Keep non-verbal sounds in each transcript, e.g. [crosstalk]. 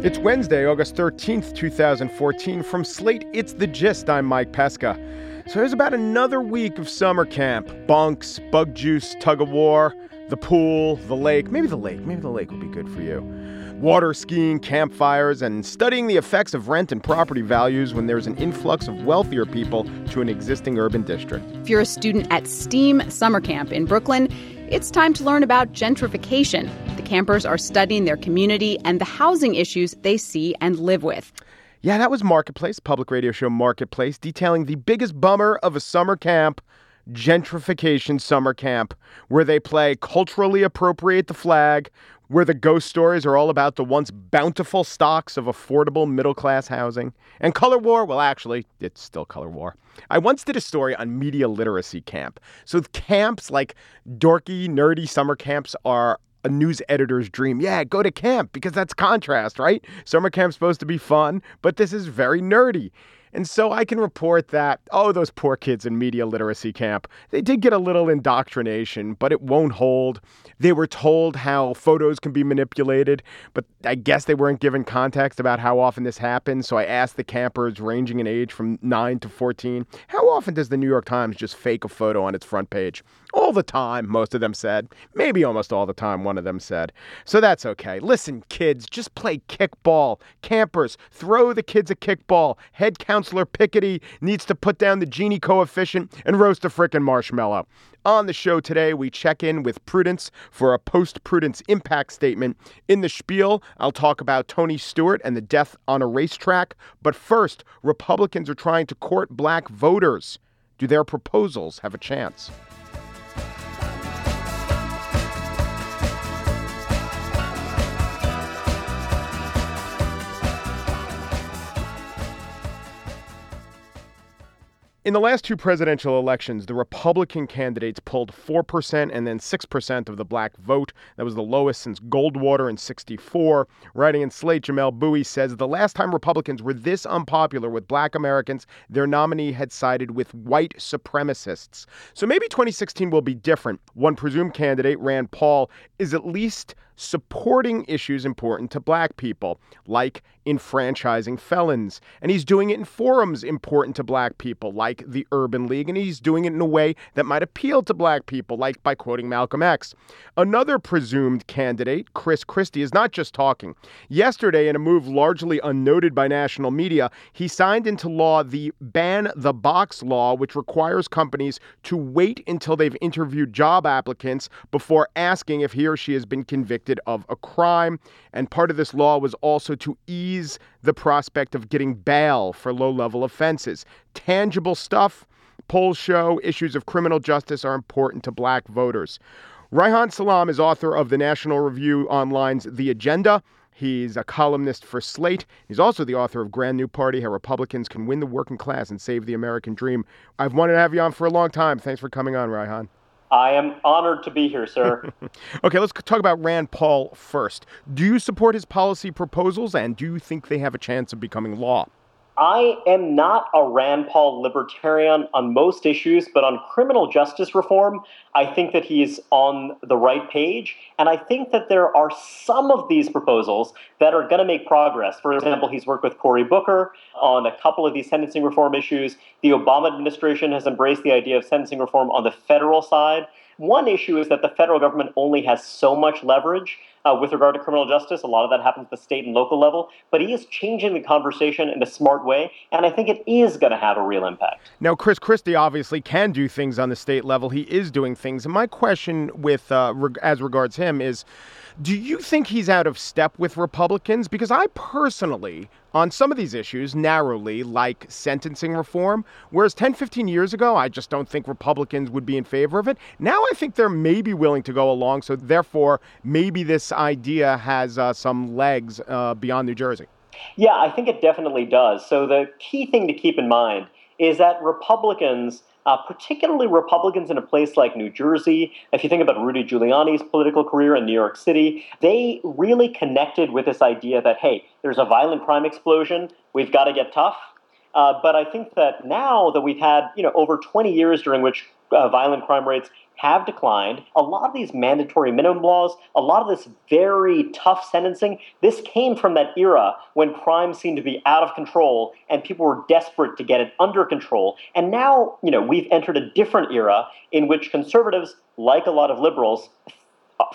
It's Wednesday, August 13th, 2014. From Slate, it's The Gist. I'm Mike Pesca. So here's about another week of summer camp. Bunks, bug juice, tug of war, the pool, the lake. Maybe the lake. Maybe the lake would be good for you. Water skiing, campfires, and studying the effects of rent and property values when there's an influx of wealthier people to an existing urban district. If you're a student at STEAM Summer Camp in Brooklyn, it's time to learn about gentrification. The campers are studying their community and the housing issues they see and live with. Yeah, that was Marketplace, public radio show Marketplace, detailing the biggest bummer of a summer camp gentrification summer camp, where they play culturally appropriate the flag, where the ghost stories are all about the once bountiful stocks of affordable middle class housing. And Color War, well, actually, it's still Color War. I once did a story on media literacy camp. So camps like dorky, nerdy summer camps are a news editor's dream. Yeah, go to camp because that's contrast, right? Summer camp's supposed to be fun, but this is very nerdy. And so I can report that, oh, those poor kids in media literacy camp, they did get a little indoctrination, but it won't hold. They were told how photos can be manipulated, but I guess they weren't given context about how often this happens. So I asked the campers, ranging in age from 9 to 14, how often does the New York Times just fake a photo on its front page? All the time, most of them said. Maybe almost all the time, one of them said. So that's okay. Listen, kids, just play kickball. Campers, throw the kids a kickball. Head Counselor Piketty needs to put down the Gini coefficient and roast a frickin' marshmallow. On the show today, we check in with Prudence for a post Prudence impact statement. In the spiel, I'll talk about Tony Stewart and the death on a racetrack. But first, Republicans are trying to court black voters. Do their proposals have a chance? In the last two presidential elections, the Republican candidates pulled 4% and then 6% of the black vote. That was the lowest since Goldwater in 64. Writing in Slate, Jamelle Bouie says the last time Republicans were this unpopular with black Americans, their nominee had sided with white supremacists. So maybe 2016 will be different. One presumed candidate, Rand Paul, is at least supporting issues important to black people, like enfranchising felons. And he's doing it in forums important to black people, like the Urban League. And he's doing it in a way that might appeal to black people, like by quoting Malcolm X. Another presumed candidate, Chris Christie, is not just talking. Yesterday, in a move largely unnoted by national media, he signed into law the Ban the Box law, which requires companies to wait until they've interviewed job applicants before asking if he or she has been convicted convicted of a crime. And part of this law was also to ease the prospect of getting bail for low level offenses. Tangible stuff. Polls show issues of criminal justice are important to black voters. Reihan Salam is author of the National Review Online's The Agenda. He's a columnist for Slate. He's also the author of Grand New Party How Republicans Can Win the Working Class and Save the American Dream. I've wanted to have you on for a long time. Thanks for coming on, Reihan. I am honored to be here, sir. [laughs] okay, let's talk about Rand Paul first. Do you support his policy proposals and do you think they have a chance of becoming law? I am not a Rand Paul libertarian on most issues, but on criminal justice reform, I think that he is on the right page. And I think that there are some of these proposals that are going to make progress. For example, he's worked with Cory Booker on a couple of these sentencing reform issues. The Obama administration has embraced the idea of sentencing reform on the federal side. One issue is that the federal government only has so much leverage uh, with regard to criminal justice. A lot of that happens at the state and local level, but he is changing the conversation in a smart way, and I think it is going to have a real impact. Now, Chris Christie obviously can do things on the state level. He is doing things. And my question with uh, reg- as regards him is do you think he's out of step with Republicans? Because I personally, on some of these issues, narrowly like sentencing reform, whereas 10, 15 years ago, I just don't think Republicans would be in favor of it. Now I think they're maybe willing to go along. So therefore, maybe this idea has uh, some legs uh, beyond New Jersey. Yeah, I think it definitely does. So the key thing to keep in mind is that Republicans uh, particularly Republicans in a place like New Jersey. If you think about Rudy Giuliani's political career in New York City, they really connected with this idea that, hey, there's a violent crime explosion, we've got to get tough. Uh, but I think that now that we've had, you know, over 20 years during which uh, violent crime rates have declined. A lot of these mandatory minimum laws, a lot of this very tough sentencing, this came from that era when crime seemed to be out of control and people were desperate to get it under control. And now, you know, we've entered a different era in which conservatives, like a lot of liberals,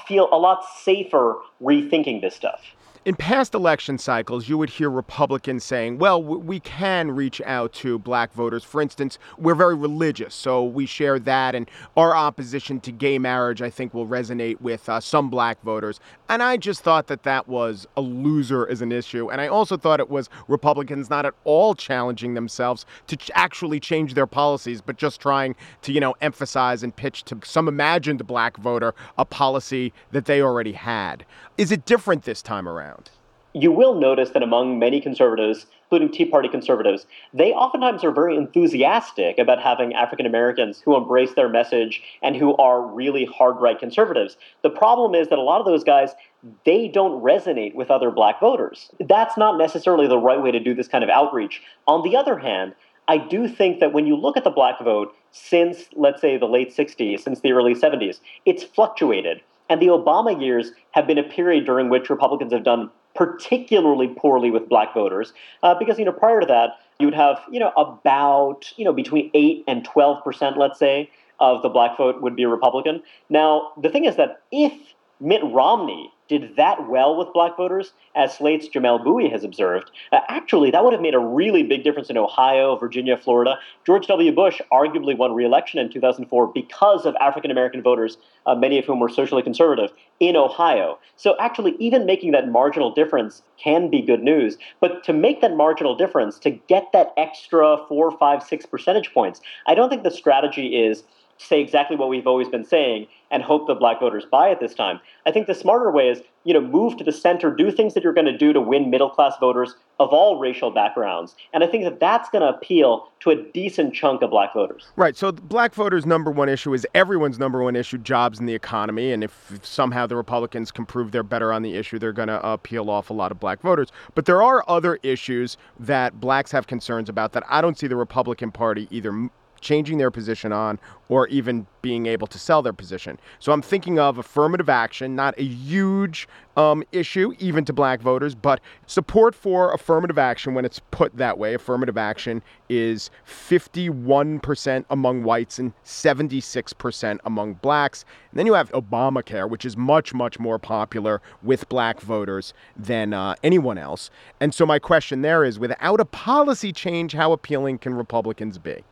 feel a lot safer rethinking this stuff in past election cycles, you would hear Republicans saying, well, we can reach out to black voters. For instance, we're very religious, so we share that, and our opposition to gay marriage, I think, will resonate with uh, some black voters. And I just thought that that was a loser as an issue. And I also thought it was Republicans not at all challenging themselves to ch- actually change their policies, but just trying to, you know, emphasize and pitch to some imagined black voter a policy that they already had. Is it different this time around? You will notice that among many conservatives, including Tea Party conservatives, they oftentimes are very enthusiastic about having African Americans who embrace their message and who are really hard right conservatives. The problem is that a lot of those guys, they don't resonate with other black voters. That's not necessarily the right way to do this kind of outreach. On the other hand, I do think that when you look at the black vote since, let's say, the late 60s, since the early 70s, it's fluctuated. And the Obama years have been a period during which Republicans have done particularly poorly with black voters uh, because you know prior to that you would have you know about you know between 8 and 12 percent let's say of the black vote would be republican. Now the thing is that if mitt romney did that well with black voters, as Slate's Jamelle Bouie has observed, uh, actually, that would have made a really big difference in Ohio, Virginia, Florida. George W. Bush arguably won re-election in 2004 because of African American voters, uh, many of whom were socially conservative, in Ohio. So actually, even making that marginal difference can be good news. But to make that marginal difference, to get that extra four, five, six percentage points, I don't think the strategy is say exactly what we've always been saying and hope the black voters buy it this time. I think the smarter way is, you know, move to the center, do things that you're going to do to win middle class voters of all racial backgrounds. And I think that that's going to appeal to a decent chunk of black voters. Right. So black voters' number one issue is everyone's number one issue, jobs and the economy. And if somehow the Republicans can prove they're better on the issue, they're going to uh, peel off a lot of black voters. But there are other issues that blacks have concerns about that I don't see the Republican Party either changing their position on or even being able to sell their position. So I'm thinking of affirmative action, not a huge um, issue, even to black voters, but support for affirmative action when it's put that way. Affirmative action is 51% among whites and 76% among blacks. And then you have Obamacare, which is much, much more popular with black voters than uh, anyone else. And so my question there is without a policy change, how appealing can Republicans be?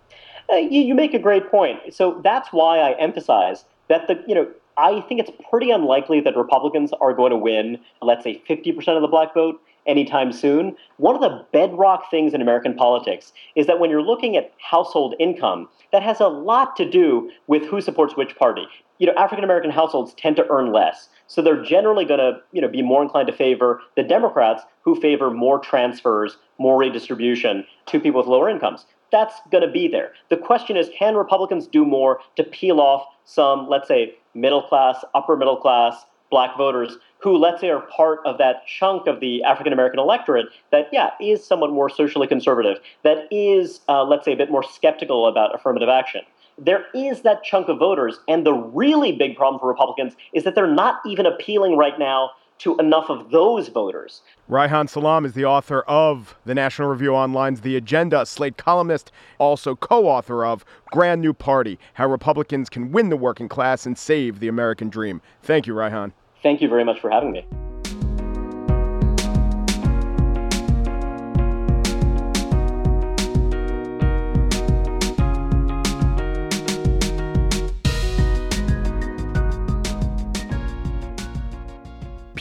Uh, you, you make a great point. So that's why I emphasize that the you know I think it's pretty unlikely that Republicans are going to win, let's say, 50% of the black vote anytime soon. One of the bedrock things in American politics is that when you're looking at household income, that has a lot to do with who supports which party. You know, African American households tend to earn less. So they're generally going to, you know, be more inclined to favor the Democrats who favor more transfers, more redistribution to people with lower incomes that's going to be there. The question is can Republicans do more to peel off some, let's say, middle class, upper middle class black voters who, let's say, are part of that chunk of the African American electorate that, yeah, is somewhat more socially conservative, that is, uh, let's say, a bit more skeptical about affirmative action. There is that chunk of voters, and the really big problem for Republicans is that they're not even appealing right now to enough of those voters. Reihan Salam is the author of the National Review Online's The Agenda, Slate columnist, also co author of Grand New Party How Republicans Can Win the Working Class and Save the American Dream. Thank you, Reihan. Thank you very much for having me.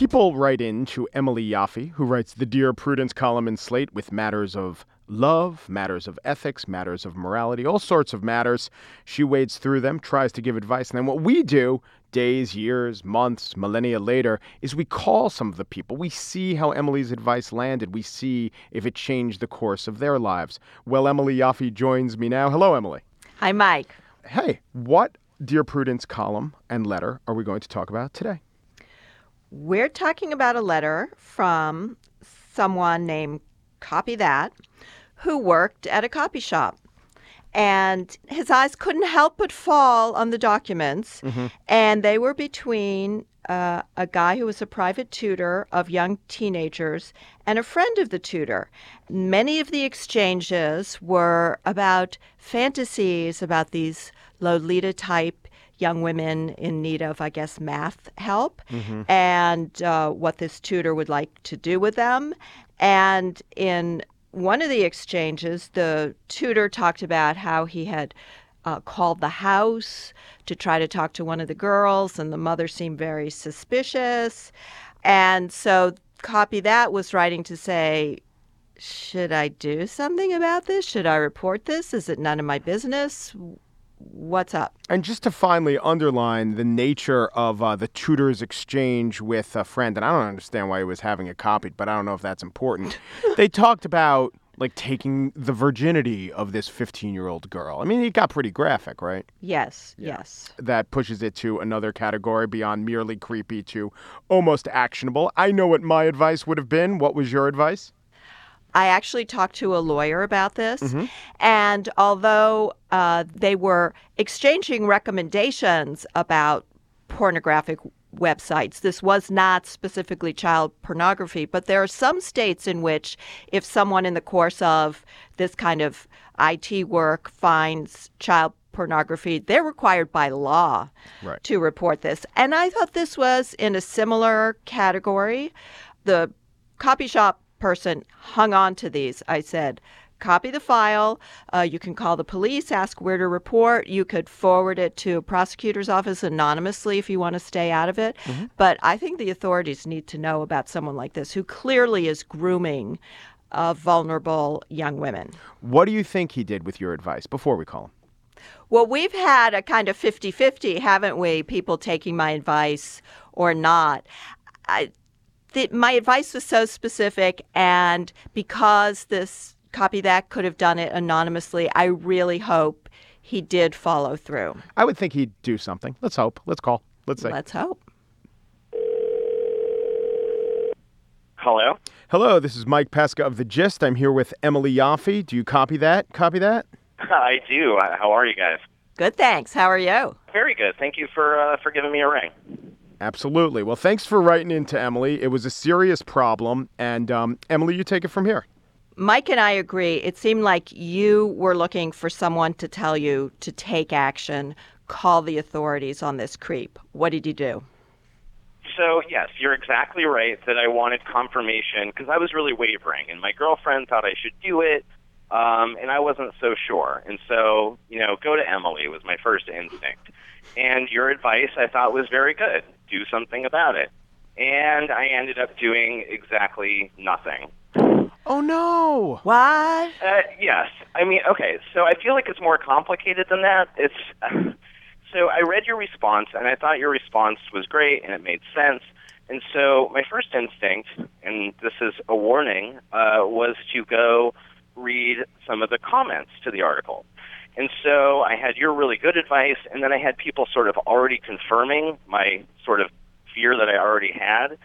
People write in to Emily Yoffe, who writes the Dear Prudence column in Slate with matters of love, matters of ethics, matters of morality, all sorts of matters. She wades through them, tries to give advice. And then what we do, days, years, months, millennia later, is we call some of the people. We see how Emily's advice landed. We see if it changed the course of their lives. Well, Emily Yoffe joins me now. Hello, Emily. Hi, Mike. Hey, what Dear Prudence column and letter are we going to talk about today? We're talking about a letter from someone named Copy That who worked at a copy shop. and his eyes couldn't help but fall on the documents, and they were between uh, a guy who was a private tutor of young teenagers and a friend of the tutor. Many of the exchanges were about fantasies about these Lolita type young women in need of, I guess, math help, and uh, what this tutor would like to do with them. And in one of the exchanges, the tutor talked about how he had uh, called the house to try to talk to one of the girls, and the mother seemed very suspicious. And so, copy that was writing to say, should I do something about this? Should I report this? Is it none of my business? What's up? And just to finally underline the nature of uh, the tutor's exchange with a friend, and I don't understand why he was having it copied, but I don't know if that's important. [laughs] they talked about like taking the virginity of this 15 year old girl. I mean, it got pretty graphic, right? Yes, yes. That pushes it to another category beyond merely creepy to almost actionable. I know what my advice would have been. What was your advice? I actually talked to a lawyer about this, and although uh, they were exchanging recommendations about pornographic websites, this was not specifically child pornography, but there are some states in which, if someone in the course of this kind of IT work finds child pornography, they're required by law Right. to report this. And I thought this was in a similar category. The copy shop person hung on to these. I said, copy the file. Uh, you can call the police, ask where to report. You could forward it to a prosecutor's office anonymously if you want to stay out of it. But I think the authorities need to know about someone like this who clearly is grooming uh, vulnerable young women. What do you think he did with your advice before we call him? Well, we've had a kind of 50 50, haven't we? People taking my advice or not. I, the, my advice was so specific, and because this copy that could have done it anonymously, I really hope he did follow through. I would think he'd do something. Let's hope. Let's call. Let's say. Let's hope. Hello? Hello, this is Mike Pesca of The Gist. I'm here with Emily Yoffe. Do you copy that? Copy that? [laughs] I do. How are you guys? Good, thanks. How are you? Very good. Thank you for uh, for giving me a ring. Absolutely. Well, thanks for writing in to Emily. It was a serious problem. And um, Emily, you take it from here. Mike and I agree. It seemed like you were looking for someone to tell you to take action, call the authorities on this creep. What did you do? So yes, you're exactly right that I wanted confirmation because I was really wavering, and my girlfriend thought I should do it, um, and I wasn't so sure. And so, you know, go to Emily was my first instinct. And your advice I thought was very good. Do something about it. And I ended up doing exactly nothing. Oh, no. What? Uh, yes. I mean, okay. So I feel like it's more complicated than that. It's [sighs] so I read your response and I thought your response was great and it made sense. And so my first instinct, and this is a warning, uh, was to go read some of the comments to the article. And so I had your really good advice, and then I had people sort of already confirming my sort of fear that I already had.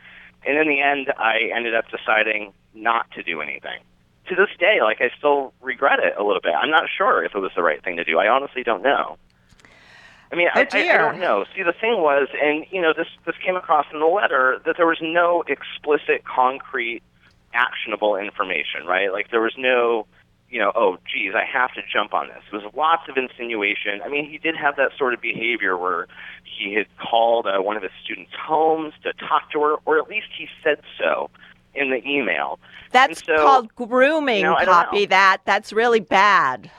And in the end, I ended up deciding not to do anything. To this day, like I still regret it a little bit. I'm not sure if it was the right thing to do. I honestly don't know. I mean, oh, I, I, I don't know. See, the thing was, and you know, this this came across in the letter that there was no explicit, concrete, actionable information. Right? Like there was no, you know, oh, geez, I have to jump on this. It was lots of insinuation. I mean, he did have that sort of behavior where he had called uh, one of his students' homes to talk to her, or at least he said so in the email. That's so, called grooming, you know, copy that. That's really bad.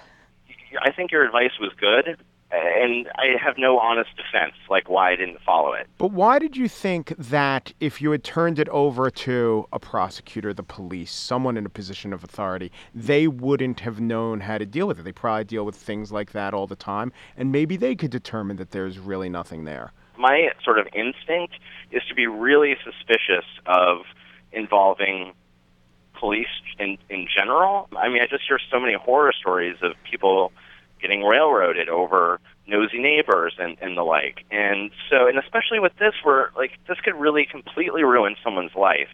I think your advice was good, and I have no honest defense, like why I didn't follow it. But why did you think that if you had turned it over to a prosecutor, the police, someone in a position of authority, they wouldn't have known how to deal with it? They probably deal with things like that all the time, and maybe they could determine that there's really nothing there. My sort of instinct is to be really suspicious of involving police in in general. I mean, I just hear so many horror stories of people getting railroaded over nosy neighbors and, and the like. And so, and especially with this, where like this could really completely ruin someone's life.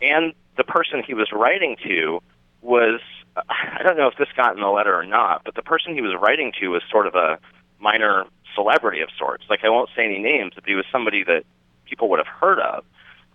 And the person he was writing to was I don't know if this got in the letter or not, but the person he was writing to was sort of a minor celebrity of sorts. Like I won't say any names, but he was somebody that people would have heard of.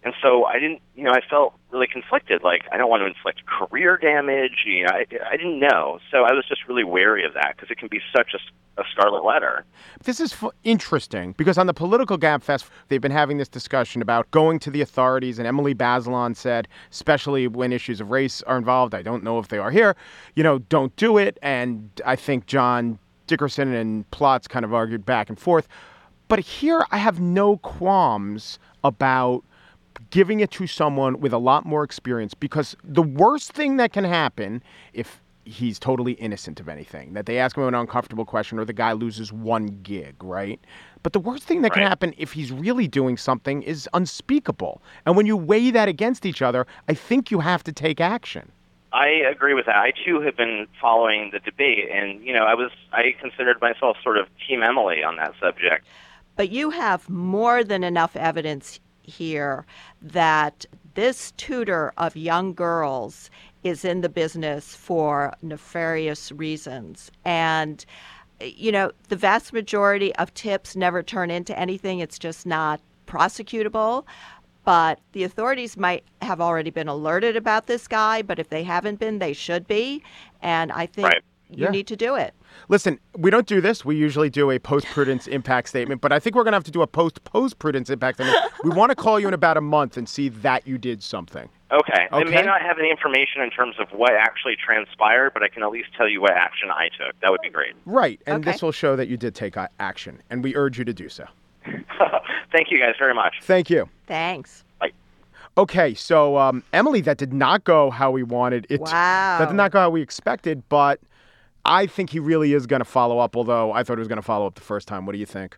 And so I didn't, you know, I felt really conflicted. Like I don't want to inflict career damage. You know, I, I didn't know, so I was just really wary of that because it can be such a, a scarlet letter. This is f- interesting because on the political gabfest, they've been having this discussion about going to the authorities, and Emily Bazelon said, especially when issues of race are involved, I don't know if they are here, you know, don't do it. And I think John Dickerson and Plotz kind of argued back and forth. But here I have no qualms about giving it to someone with a lot more experience because the worst thing that can happen if he's totally innocent of anything that they ask him an uncomfortable question or the guy loses one gig right but the worst thing that can happen if he's really doing something is unspeakable and when you weigh that against each other i think you have to take action I agree with that. I too have been following the debate, and you know, I was I considered myself sort of Team Emily on that subject. But you have more than enough evidence here that this tutor of young girls is in the business for nefarious reasons. And, you know, the vast majority of tips never turn into anything, it's just not prosecutable. But the authorities might have already been alerted about this guy, but if they haven't been, they should be. And I think Right. you Yeah. need to do it. Listen we don't do this we usually do a post prudence impact statement but i think we're going to have to do a post post prudence impact statement we want to call you in about a month and see that you did something Okay. I may not have any information in terms of what actually transpired, but I can at least tell you what action I took. That would be great. Right, and Okay. this will show that you did take action, and we urge you to do so. [laughs] Thank you guys very much. Thank you. Thanks. Okay, so um, Emily, that did not go how we wanted it. Wow. That did not go how we expected, but I think he really is going to follow up. Although I thought he was going to follow up the first time. What do you think?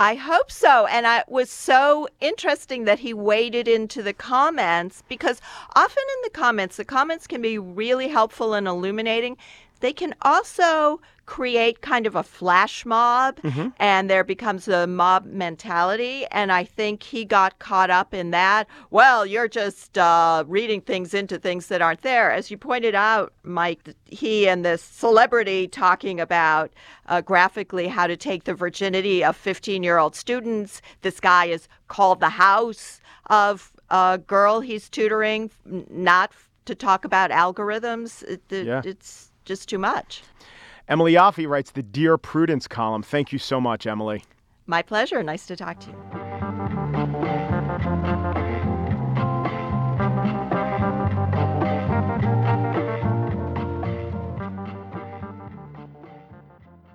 I hope so. And it was so interesting that he waded into the comments because often in the comments, the comments can be really helpful and illuminating. They can also create kind of a flash mob, and there becomes a mob mentality. And I think he got caught up in that. Well, you're just uh, reading things into things that aren't there. As you pointed out, Mike, he and this celebrity talking about uh, graphically how to take the virginity of 15 year old students. This guy is called the house of a girl he's tutoring, not to talk about algorithms. It, it- Yeah. It's just too much. Emily Yoffe writes the Dear Prudence column. Thank you so much, Emily. My pleasure. Nice to talk to you.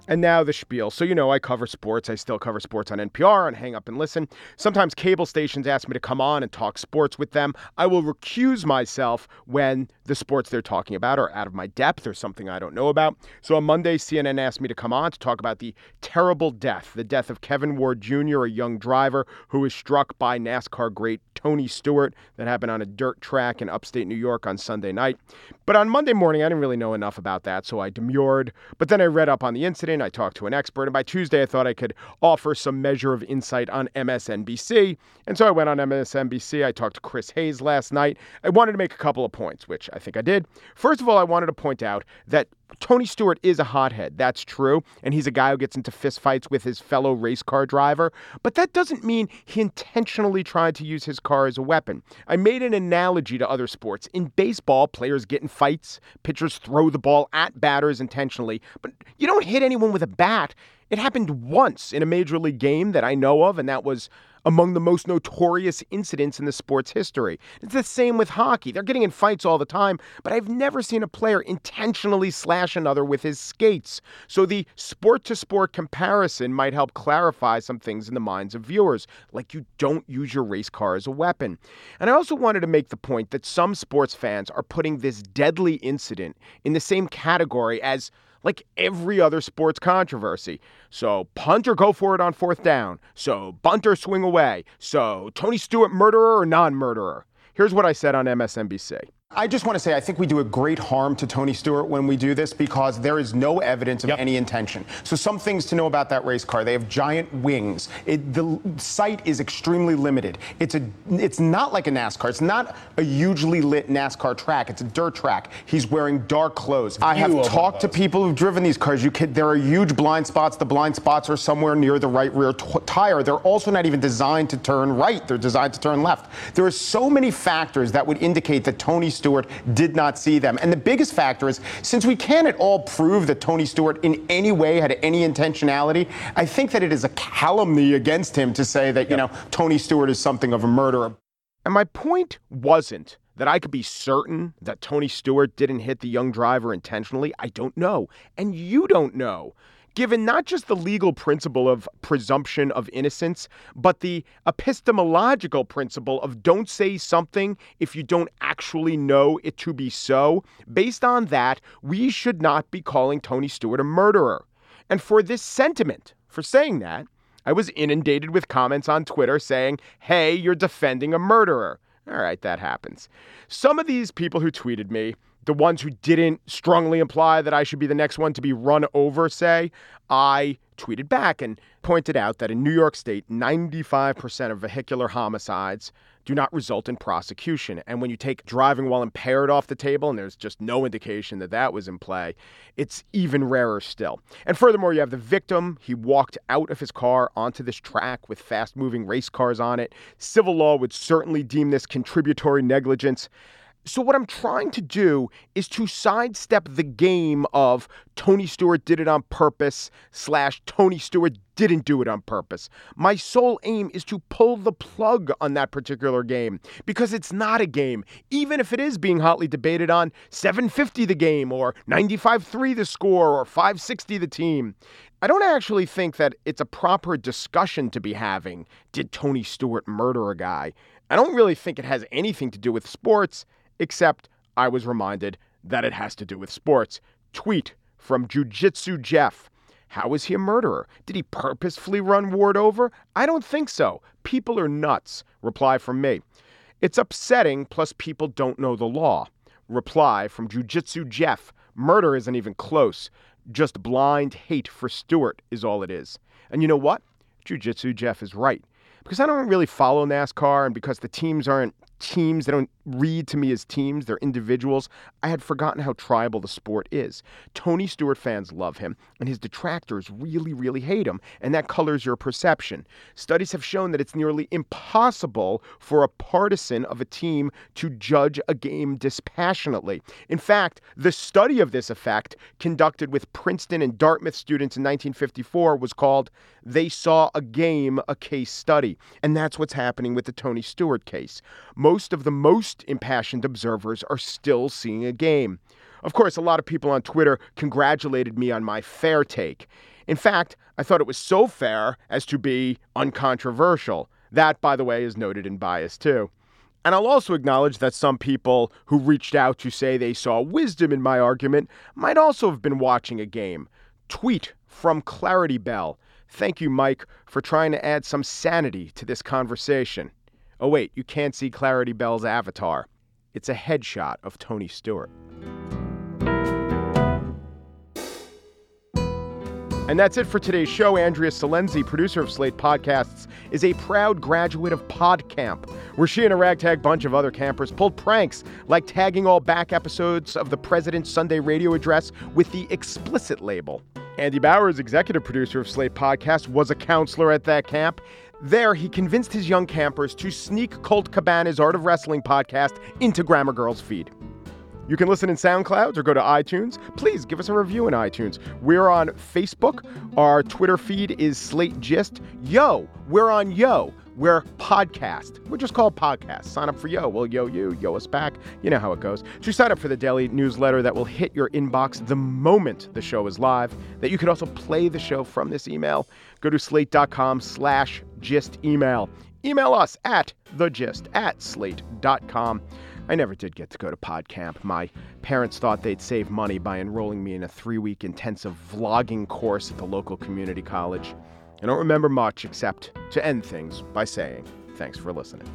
And now the spiel. So, you know, I cover sports. I still cover sports on NPR on Hang Up and Listen. Sometimes cable stations ask me to come on and talk sports with them. I will recuse myself when the sports they're talking about are out of my depth or something I don't know about. So on Monday, CNN asked me to come on to talk about the terrible death, the death of Kevin Ward Jr., a young driver who was struck by NASCAR great Tony Stewart. That happened on a dirt track in upstate New York on Sunday night. But on Monday morning, I didn't really know enough about that, so I demurred. But then I read up on the incident. I talked to an expert, and by Tuesday, I thought I could offer some measure of insight on MSNBC. And so I went on MSNBC. I talked to Chris Hayes last night. I wanted to make a couple of points, which I think I did. First of all, I wanted to point out that Tony Stewart is a hothead. That's true. And he's a guy who gets into fistfights with his fellow race car driver. But that doesn't mean he intentionally tried to use his car as a weapon. I made an analogy to other sports. In baseball, players get in fights, pitchers throw the ball at batters intentionally, but you don't hit anyone with a bat. It happened once in a major league game that I know of, and that was among the most notorious incidents in the sport's history. It's the same with hockey. They're getting in fights all the time, but I've never seen a player intentionally slash another with his skates. So the sport to sport comparison might help clarify some things in the minds of viewers, like you don't use your race car as a weapon. And I also wanted to make the point that some sports fans are putting this deadly incident in the same category as like every other sports controversy. So punt or go for it on fourth down. So bunt or swing away. So Tony Stewart murderer or non-murderer. Here's what I said on MSNBC. I just want to say I think we do a great harm to Tony Stewart when we do this because there is no evidence of yep. any intention. So some things to know about that race car. They have giant wings. It, the sight is extremely limited. It's a it's not like a NASCAR. It's not a hugely lit NASCAR track. It's a dirt track. He's wearing dark clothes. I have talked to people who've driven these cars. You can, there are huge blind spots. The blind spots are somewhere near the right rear t- tire. They're also not even designed to turn right. They're designed to turn left. There are so many factors that would indicate that Tony Stewart did not see them. And the biggest factor is since we can't at all prove that Tony Stewart in any way had any intentionality, I think that it is a calumny against him to say that, you know, Tony Stewart is something of a murderer. And my point wasn't that I could be certain that Tony Stewart didn't hit the young driver intentionally. I don't know. And you don't know given not just the legal principle of presumption of innocence, but the epistemological principle of don't say something if you don't actually know it to be so, based on that, we should not be calling Tony Stewart a murderer. And for this sentiment, for saying that, I was inundated with comments on Twitter saying, hey, you're defending a murderer. All right, that happens. Some of these people who tweeted me the ones who didn't strongly imply that I should be the next one to be run over say, I tweeted back and pointed out that in New York State, 95% of vehicular homicides do not result in prosecution. And when you take driving while impaired off the table, and there's just no indication that that was in play, it's even rarer still. And furthermore, you have the victim. He walked out of his car onto this track with fast moving race cars on it. Civil law would certainly deem this contributory negligence. So, what I'm trying to do is to sidestep the game of Tony Stewart did it on purpose, slash Tony Stewart didn't do it on purpose. My sole aim is to pull the plug on that particular game because it's not a game, even if it is being hotly debated on 750 the game or 95 3 the score or 560 the team. I don't actually think that it's a proper discussion to be having. Did Tony Stewart murder a guy? I don't really think it has anything to do with sports except I was reminded that it has to do with sports. Tweet from Jiu Jitsu Jeff. How is he a murderer? Did he purposefully run Ward over? I don't think so. People are nuts. Reply from me. It's upsetting, plus people don't know the law. Reply from Jiu Jitsu Jeff. Murder isn't even close. Just blind hate for Stewart is all it is. And you know what? Jiu Jitsu Jeff is right. Because I don't really follow NASCAR and because the teams aren't teams. They don't read to me as teams, they're individuals. I had forgotten how tribal the sport is. Tony Stewart fans love him, and his detractors really, really hate him, and that colors your perception. Studies have shown that it's nearly impossible for a partisan of a team to judge a game dispassionately. In fact, the study of this effect, conducted with Princeton and Dartmouth students in 1954, was called They Saw a Game, a Case Study. And that's what's happening with the Tony Stewart case. Most most of the most impassioned observers are still seeing a game. Of course, a lot of people on Twitter congratulated me on my fair take. In fact, I thought it was so fair as to be uncontroversial. That, by the way, is noted in bias too. And I'll also acknowledge that some people who reached out to say they saw wisdom in my argument might also have been watching a game. Tweet from Clarity Bell. Thank you, Mike, for trying to add some sanity to this conversation. Oh, wait, you can't see Clarity Bell's avatar. It's a headshot of Tony Stewart. And that's it for today's show. Andrea Silenzi, producer of Slate Podcasts, is a proud graduate of PodCamp, where she and a ragtag bunch of other campers pulled pranks like tagging all back episodes of the President's Sunday radio address with the explicit label. Andy Bowers, executive producer of Slate Podcast, was a counselor at that camp there, he convinced his young campers to sneak Colt Cabana's Art of Wrestling podcast into Grammar Girl's feed. You can listen in SoundCloud or go to iTunes. Please give us a review in iTunes. We're on Facebook. Our Twitter feed is Slate Gist. Yo, we're on Yo. We're podcast. We're just called podcast. Sign up for Yo. We'll yo you, yo us back. You know how it goes. To sign up for the daily newsletter that will hit your inbox the moment the show is live, that you can also play the show from this email, go to slate.com slash gist email. Email us at thegist at slate.com. I never did get to go to PodCamp. My parents thought they'd save money by enrolling me in a three week intensive vlogging course at the local community college. I don't remember much except to end things by saying thanks for listening.